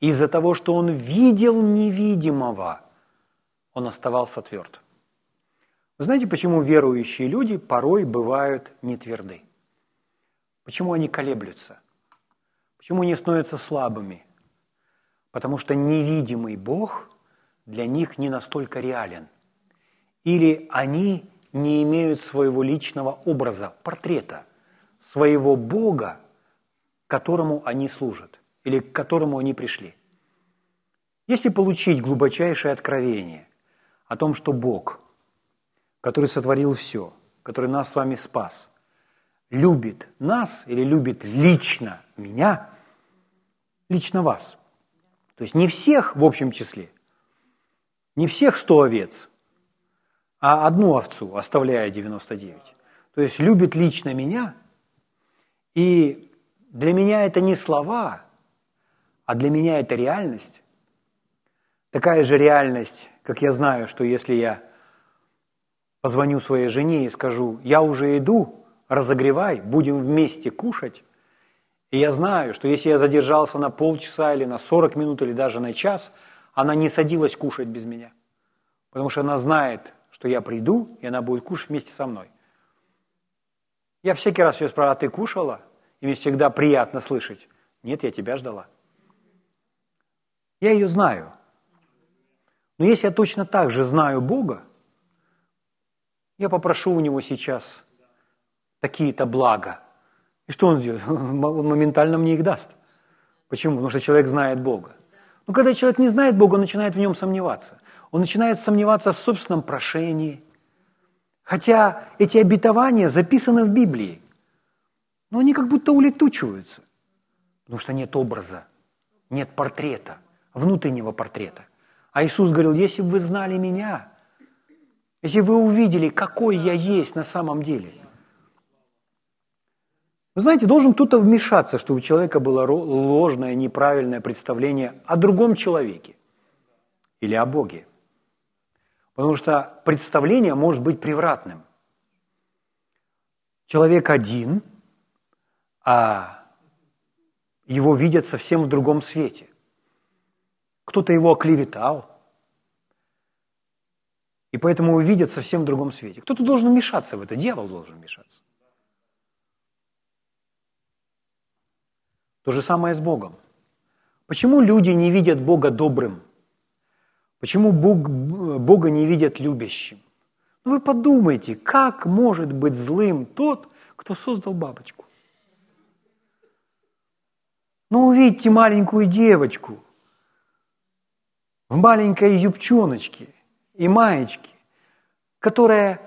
и из-за того, что он видел невидимого, он оставался тверд. Знаете, почему верующие люди порой бывают нетверды? Почему они колеблются? Почему они становятся слабыми? Потому что невидимый Бог для них не настолько реален. Или они не имеют своего личного образа, портрета, своего Бога, которому они служат или к которому они пришли. Если получить глубочайшее откровение о том, что Бог – который сотворил все, который нас с вами спас, любит нас или любит лично меня, лично вас, То есть не всех в общем числе, не всех 100 овец, а одну овцу, оставляя 99. То есть любит лично меня, и для меня это не слова, а для меня это реальность. Такая же реальность, как я знаю, что если я позвоню своей жене и скажу, я уже иду, разогревай, будем вместе кушать, и я знаю, что если я задержался на полчаса или на 40 минут или даже на час, она не садилась кушать без меня. Потому что она знает, что я приду, и она будет кушать вместе со мной. Я всякий раз ее спрашиваю, а ты кушала? И мне всегда приятно слышать. Нет, я тебя ждала. Я ее знаю. Но если я точно так же знаю Бога, я попрошу у него сейчас такие-то блага. И что он сделает? Он моментально мне их даст. Почему? Потому что человек знает Бога. Но когда человек не знает Бога, он начинает в нем сомневаться. Он начинает сомневаться в собственном прошении. Хотя эти обетования записаны в Библии. Но они как будто улетучиваются. Потому что нет образа, нет портрета, внутреннего портрета. А Иисус говорил, если бы вы знали меня, если вы увидели, какой я есть на самом деле – вы знаете, должен кто-то вмешаться, чтобы у человека было ложное, неправильное представление о другом человеке или о Боге. Потому что представление может быть превратным. Человек один, а его видят совсем в другом свете. Кто-то его оклеветал, и поэтому его видят совсем другом свете. Кто-то должен вмешаться в это, дьявол должен вмешаться. То же самое с Богом. Почему люди не видят Бога добрым? Почему Бог, Бога не видят любящим? Ну вы подумайте, как может быть злым тот, кто создал бабочку? Ну увидьте маленькую девочку в маленькой юбчоночке и маечке, которая,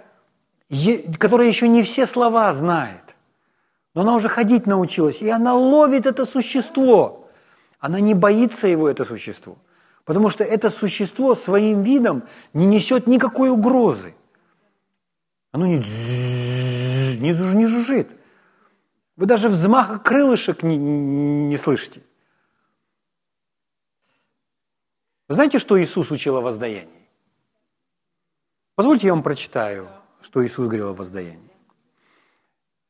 которая еще не все слова знает но она уже ходить научилась, и она ловит это существо. Она не боится его, это существо. Потому что это существо своим видом не несет никакой угрозы. Оно не, не, не жужжит. Вы даже взмаха крылышек не, не слышите. Вы знаете, что Иисус учил о воздаянии? Позвольте я вам прочитаю, что Иисус говорил о воздаянии.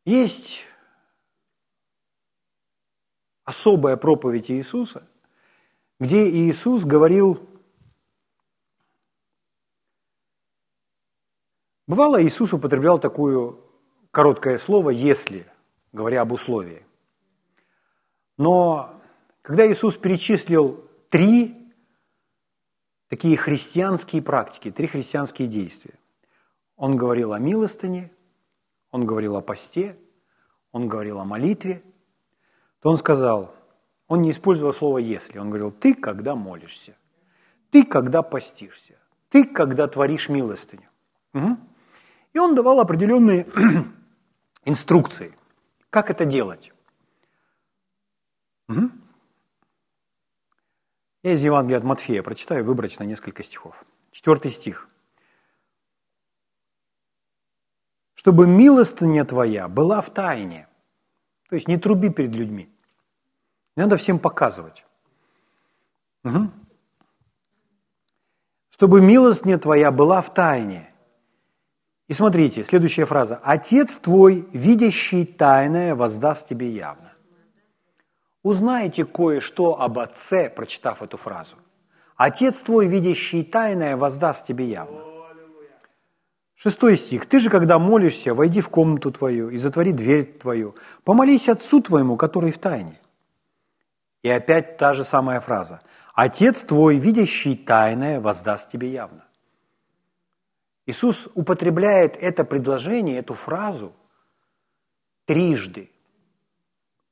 Есть особая проповедь Иисуса, где Иисус говорил, бывало Иисус употреблял такое короткое слово «если», говоря об условии. Но когда Иисус перечислил три такие христианские практики, три христианские действия, Он говорил о милостыне, Он говорил о посте, Он говорил о молитве – то он сказал, он не использовал слово «если», он говорил, ты когда молишься, ты когда постишься, ты когда творишь милостыню. Угу. И он давал определенные инструкции, как это делать. Угу. Я из Евангелия от Матфея прочитаю выборочно несколько стихов. Четвертый стих. «Чтобы милостыня твоя была в тайне». То есть не труби перед людьми. Не надо всем показывать. Угу. Чтобы милость не твоя была в тайне. И смотрите, следующая фраза. Отец твой, видящий тайное, воздаст тебе явно. Узнайте кое-что об Отце, прочитав эту фразу. Отец твой, видящий тайное, воздаст тебе явно. Шестой стих. «Ты же, когда молишься, войди в комнату твою и затвори дверь твою. Помолись Отцу твоему, который в тайне. И опять та же самая фраза. «Отец твой, видящий тайное, воздаст тебе явно». Иисус употребляет это предложение, эту фразу трижды.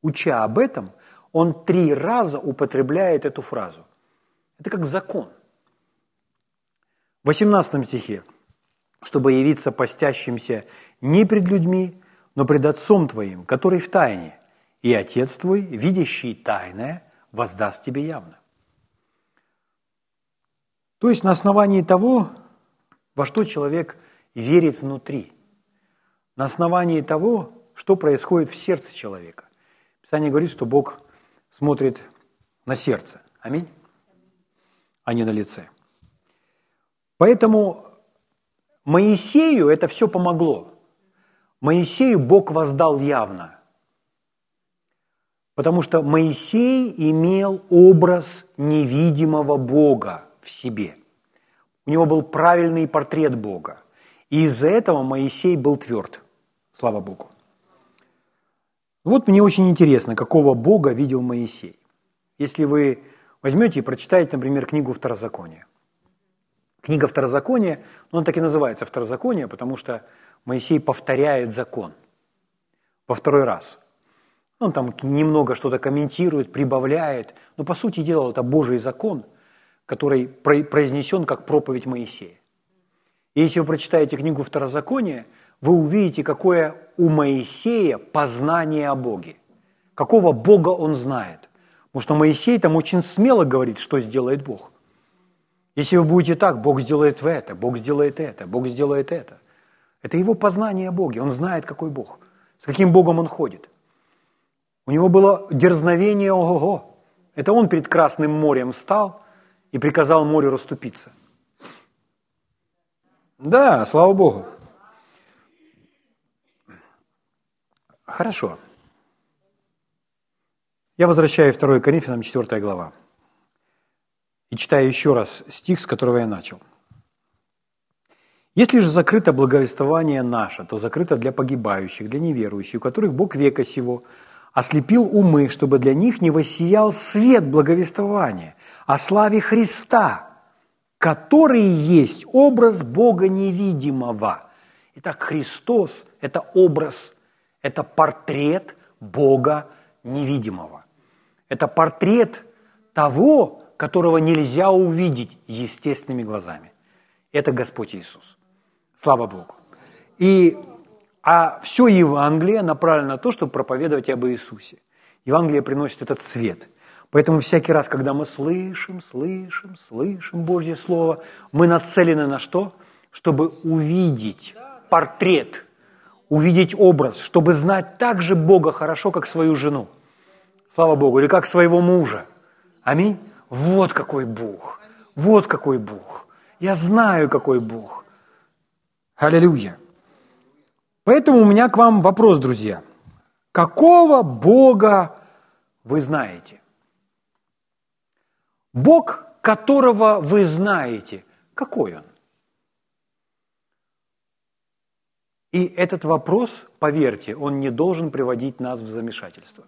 Уча об этом, он три раза употребляет эту фразу. Это как закон. В 18 стихе. «Чтобы явиться постящимся не пред людьми, но пред Отцом Твоим, который в тайне, и Отец твой, видящий тайное, воздаст тебе явно. То есть на основании того, во что человек верит внутри, на основании того, что происходит в сердце человека. Писание говорит, что Бог смотрит на сердце. Аминь. А не на лице. Поэтому Моисею это все помогло. Моисею Бог воздал явно. Потому что Моисей имел образ невидимого Бога в себе. У него был правильный портрет Бога. И из-за этого Моисей был тверд. Слава Богу. Вот мне очень интересно, какого Бога видел Моисей. Если вы возьмете и прочитаете, например, книгу Второзакония. Книга Второзакония, ну, она так и называется Второзаконие, потому что Моисей повторяет закон во второй раз. Он там немного что-то комментирует, прибавляет, но по сути дела это Божий закон, который произнесен как проповедь Моисея. И если вы прочитаете книгу Второзакония, вы увидите, какое у Моисея познание о Боге. Какого Бога он знает. Потому что Моисей там очень смело говорит, что сделает Бог. Если вы будете так, Бог сделает это, Бог сделает это, Бог сделает это. Это его познание о Боге. Он знает, какой Бог, с каким Богом он ходит. У него было дерзновение ого-го. Это он перед Красным морем встал и приказал морю расступиться. Да, слава Богу. Хорошо. Я возвращаю 2 Коринфянам 4 глава. И читаю еще раз стих, с которого я начал. Если же закрыто благовествование наше, то закрыто для погибающих, для неверующих, у которых Бог века сего ослепил умы, чтобы для них не воссиял свет благовествования о славе Христа, который есть образ Бога невидимого. Итак, Христос – это образ, это портрет Бога невидимого. Это портрет того, которого нельзя увидеть естественными глазами. Это Господь Иисус. Слава Богу. И, а все Евангелие направлено на то, чтобы проповедовать об Иисусе. Евангелие приносит этот свет. Поэтому всякий раз, когда мы слышим, слышим, слышим Божье Слово, мы нацелены на что? Чтобы увидеть портрет, увидеть образ, чтобы знать так же Бога хорошо, как свою жену. Слава Богу. Или как своего мужа. Аминь. Вот какой Бог. Вот какой Бог. Я знаю, какой Бог. Аллилуйя. Поэтому у меня к вам вопрос, друзья. Какого Бога вы знаете? Бог, которого вы знаете, какой он? И этот вопрос, поверьте, он не должен приводить нас в замешательство.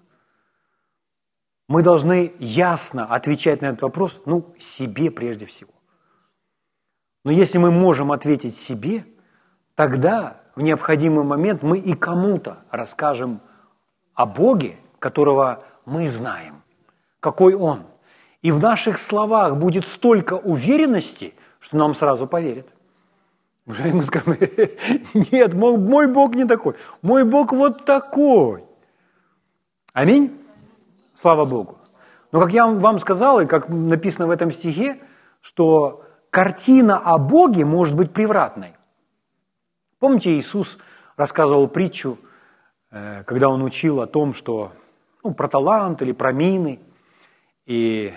Мы должны ясно отвечать на этот вопрос, ну, себе прежде всего. Но если мы можем ответить себе, тогда в необходимый момент мы и кому-то расскажем о Боге, которого мы знаем, какой Он. И в наших словах будет столько уверенности, что нам сразу поверят. Уже мы скажем, нет, мой, мой Бог не такой, мой Бог вот такой. Аминь. Слава Богу. Но как я вам сказал, и как написано в этом стихе, что картина о Боге может быть превратной. Помните, Иисус рассказывал притчу, э, когда он учил о том, что ну, про талант или про мины, и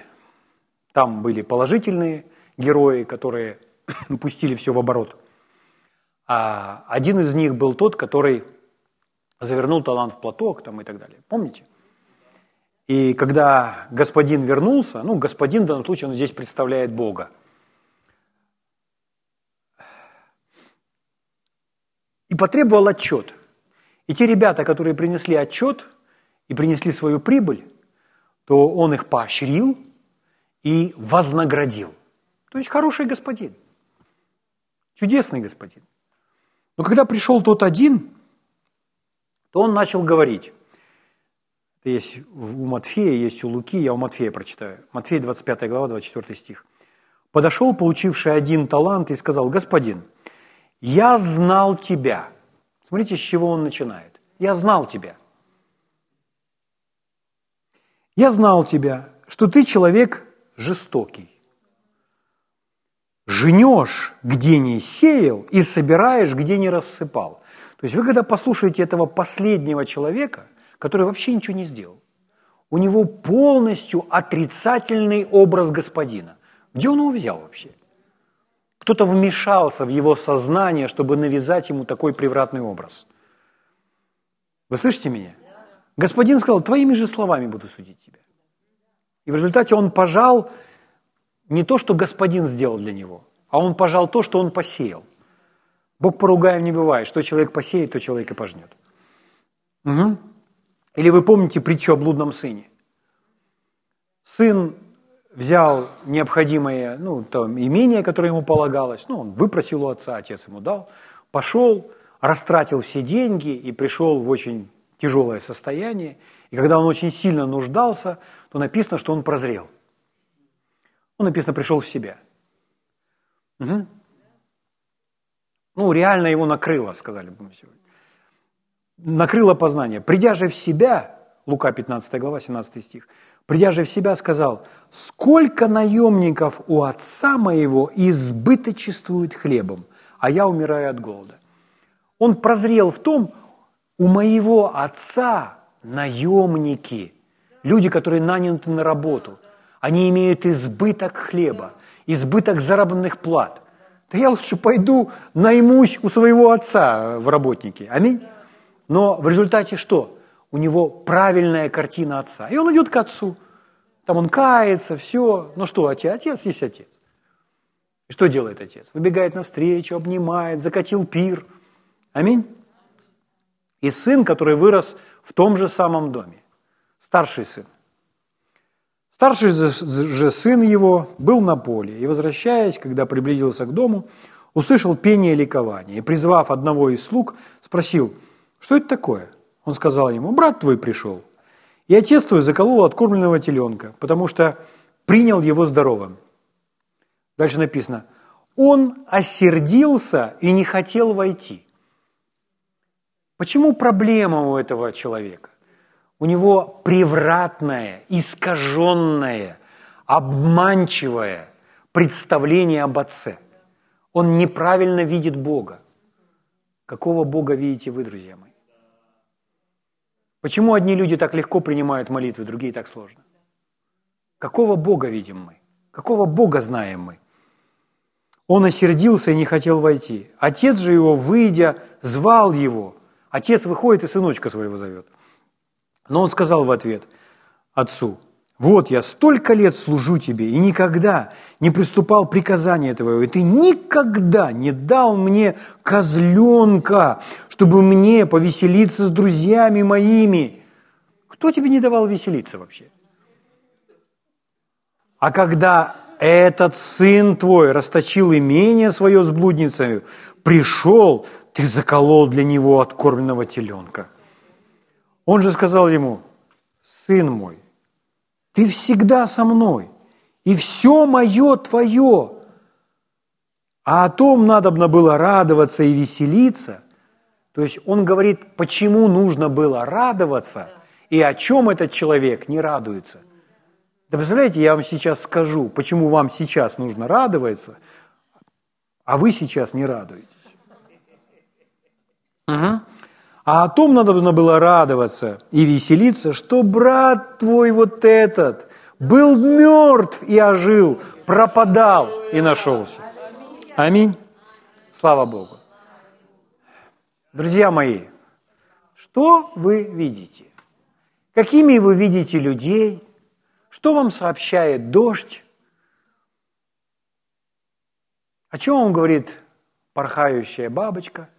там были положительные герои, которые пустили все в оборот. А один из них был тот, который завернул талант в платок там, и так далее. Помните? И когда господин вернулся, ну, господин в данном случае, он здесь представляет Бога. И потребовал отчет. И те ребята, которые принесли отчет и принесли свою прибыль, то он их поощрил и вознаградил. То есть хороший господин, чудесный господин. Но когда пришел тот один, то он начал говорить – есть у Матфея, есть у Луки, я у Матфея прочитаю. Матфея 25 глава, 24 стих. «Подошел, получивший один талант, и сказал, «Господин, я знал тебя». Смотрите, с чего он начинает. «Я знал тебя». «Я знал тебя, что ты человек жестокий, жнешь, где не сеял, и собираешь, где не рассыпал. То есть вы когда послушаете этого последнего человека, который вообще ничего не сделал, у него полностью отрицательный образ господина. Где он его взял вообще? Кто-то вмешался в его сознание, чтобы навязать ему такой превратный образ. Вы слышите меня? Господин сказал, твоими же словами буду судить тебя. И в результате он пожал не то, что господин сделал для него, а он пожал то, что он посеял. Бог поругаем не бывает. Что человек посеет, то человек и пожнет. Угу. Или вы помните притчу о блудном сыне? Сын взял необходимое ну, там, имение, которое ему полагалось, ну, он выпросил у отца, отец ему дал, пошел, растратил все деньги и пришел в очень тяжелое состояние. И когда он очень сильно нуждался, то написано, что он прозрел. Ну, написано, пришел в себя. Угу. Ну, реально его накрыло, сказали бы мы сегодня. Накрыло познание. Придя же в себя, Лука 15 глава, 17 стих, придя же в себя, сказал, сколько наемников у отца моего избыточествует хлебом, а я умираю от голода. Он прозрел в том, у моего отца наемники, люди, которые наняты на работу, они имеют избыток хлеба, избыток заработных плат. Да я лучше пойду наймусь у своего отца в работнике. Аминь. Но в результате что? У него правильная картина отца. И он идет к отцу. Там он кается, все. Ну что, отец, отец есть отец. И что делает отец? Выбегает навстречу, обнимает, закатил пир. Аминь. И сын, который вырос в том же самом доме. Старший сын. Старший же сын его был на поле, и, возвращаясь, когда приблизился к дому, услышал пение ликования, и, призвав одного из слуг, спросил, что это такое? Он сказал ему, брат твой пришел, и отец твой заколол откормленного теленка, потому что принял его здоровым. Дальше написано, он осердился и не хотел войти. Почему проблема у этого человека? У него превратное, искаженное, обманчивое представление об Отце. Он неправильно видит Бога. Какого Бога видите вы, друзья мои? Почему одни люди так легко принимают молитвы, другие так сложно? Какого Бога видим мы? Какого Бога знаем мы? Он осердился и не хотел войти. Отец же его, выйдя, звал его. Отец выходит и сыночка своего зовет. Но он сказал в ответ отцу, вот я столько лет служу тебе и никогда не приступал приказания твоего, и ты никогда не дал мне козленка, чтобы мне повеселиться с друзьями моими. Кто тебе не давал веселиться вообще? А когда этот сын твой расточил имение свое с блудницами, пришел, ты заколол для него откормленного теленка. Он же сказал ему, сын мой, ты всегда со мной, и все мое твое. А о том надобно было радоваться и веселиться. То есть он говорит, почему нужно было радоваться, и о чем этот человек не радуется. Да представляете, я вам сейчас скажу, почему вам сейчас нужно радоваться, а вы сейчас не радуетесь. Угу. А о том надо было радоваться и веселиться, что брат твой вот этот был мертв и ожил, пропадал и нашелся. Аминь. Слава Богу. Друзья мои, что вы видите? Какими вы видите людей? Что вам сообщает дождь? О чем вам говорит порхающая бабочка –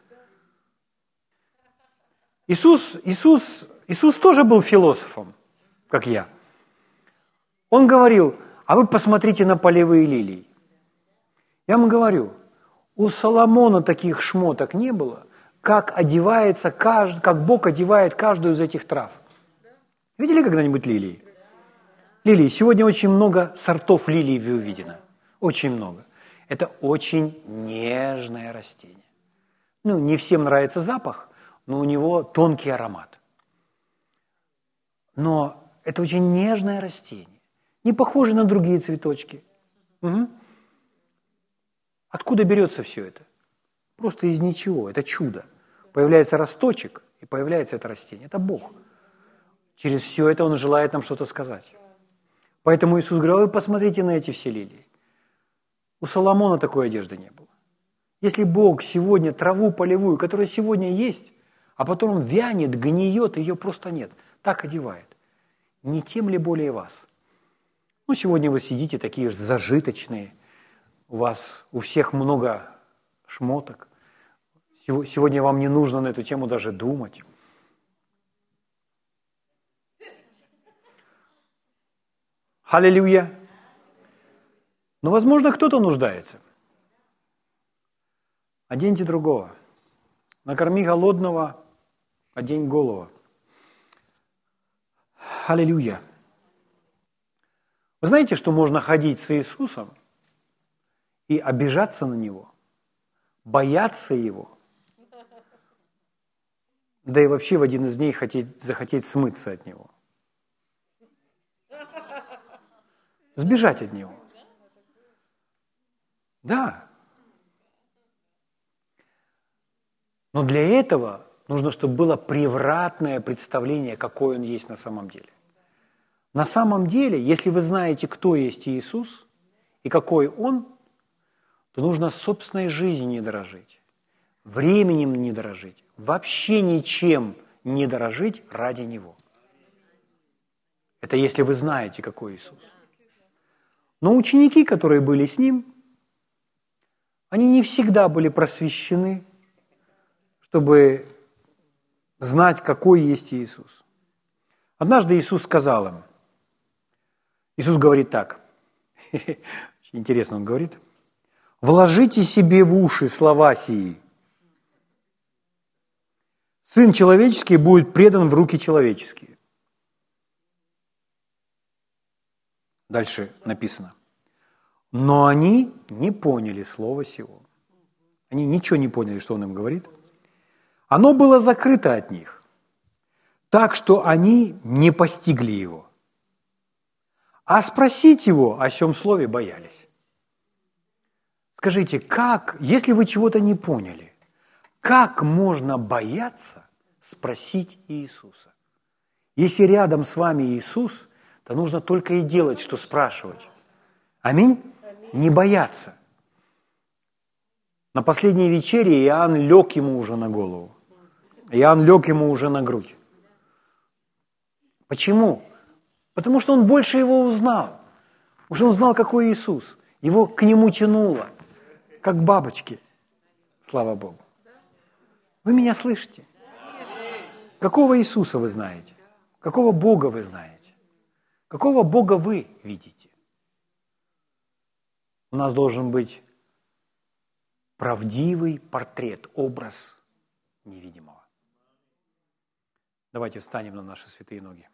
Иисус, Иисус, Иисус тоже был философом, как я. Он говорил, а вы посмотрите на полевые лилии. Я вам говорю, у Соломона таких шмоток не было, как одевается, каждый, как Бог одевает каждую из этих трав. Видели когда-нибудь лилии? Лилии. Сегодня очень много сортов лилий увидено. Очень много. Это очень нежное растение. Ну, не всем нравится запах, но у него тонкий аромат. Но это очень нежное растение, не похоже на другие цветочки. Угу. Откуда берется все это? Просто из ничего. Это чудо. Появляется росточек, и появляется это растение. Это Бог. Через все это Он желает нам что-то сказать. Поэтому Иисус говорил, вы посмотрите на эти все лилии. У Соломона такой одежды не было. Если Бог сегодня траву полевую, которая сегодня есть, а потом он вянет, гниет, ее просто нет, так одевает. Не тем ли более вас? Ну, сегодня вы сидите такие зажиточные, у вас у всех много шмоток. Сегодня вам не нужно на эту тему даже думать. Аллилуйя. Но, возможно, кто-то нуждается. Оденьте другого. Накорми голодного, одень голого. Аллилуйя. Вы знаете, что можно ходить с Иисусом и обижаться на Него, бояться Его, да и вообще в один из дней хотеть, захотеть смыться от Него. Сбежать от Него. Да. Но для этого нужно, чтобы было превратное представление, какой Он есть на самом деле. На самом деле, если вы знаете, кто есть Иисус и какой Он, то нужно собственной жизнью не дорожить, временем не дорожить, вообще ничем не дорожить ради Него. Это если вы знаете, какой Иисус. Но ученики, которые были с Ним, они не всегда были просвещены, чтобы знать, какой есть Иисус. Однажды Иисус сказал им, Иисус говорит так, интересно Он говорит, «Вложите себе в уши слова сии. Сын человеческий будет предан в руки человеческие». Дальше написано. Но они не поняли слова сего. Они ничего не поняли, что он им говорит. Оно было закрыто от них, так что они не постигли его. А спросить его о сем слове боялись. Скажите, как, если вы чего-то не поняли, как можно бояться спросить Иисуса? Если рядом с вами Иисус, то нужно только и делать, что спрашивать. Аминь? Не бояться. На последней вечере Иоанн лег ему уже на голову. Иоанн лег ему уже на грудь. Почему? Потому что он больше его узнал. Уже он знал, какой Иисус. Его к нему тянуло, как бабочки. Слава Богу. Вы меня слышите? Какого Иисуса вы знаете? Какого Бога вы знаете? Какого Бога вы видите? У нас должен быть правдивый портрет, образ невидимого. Давайте встанем на наши святые ноги.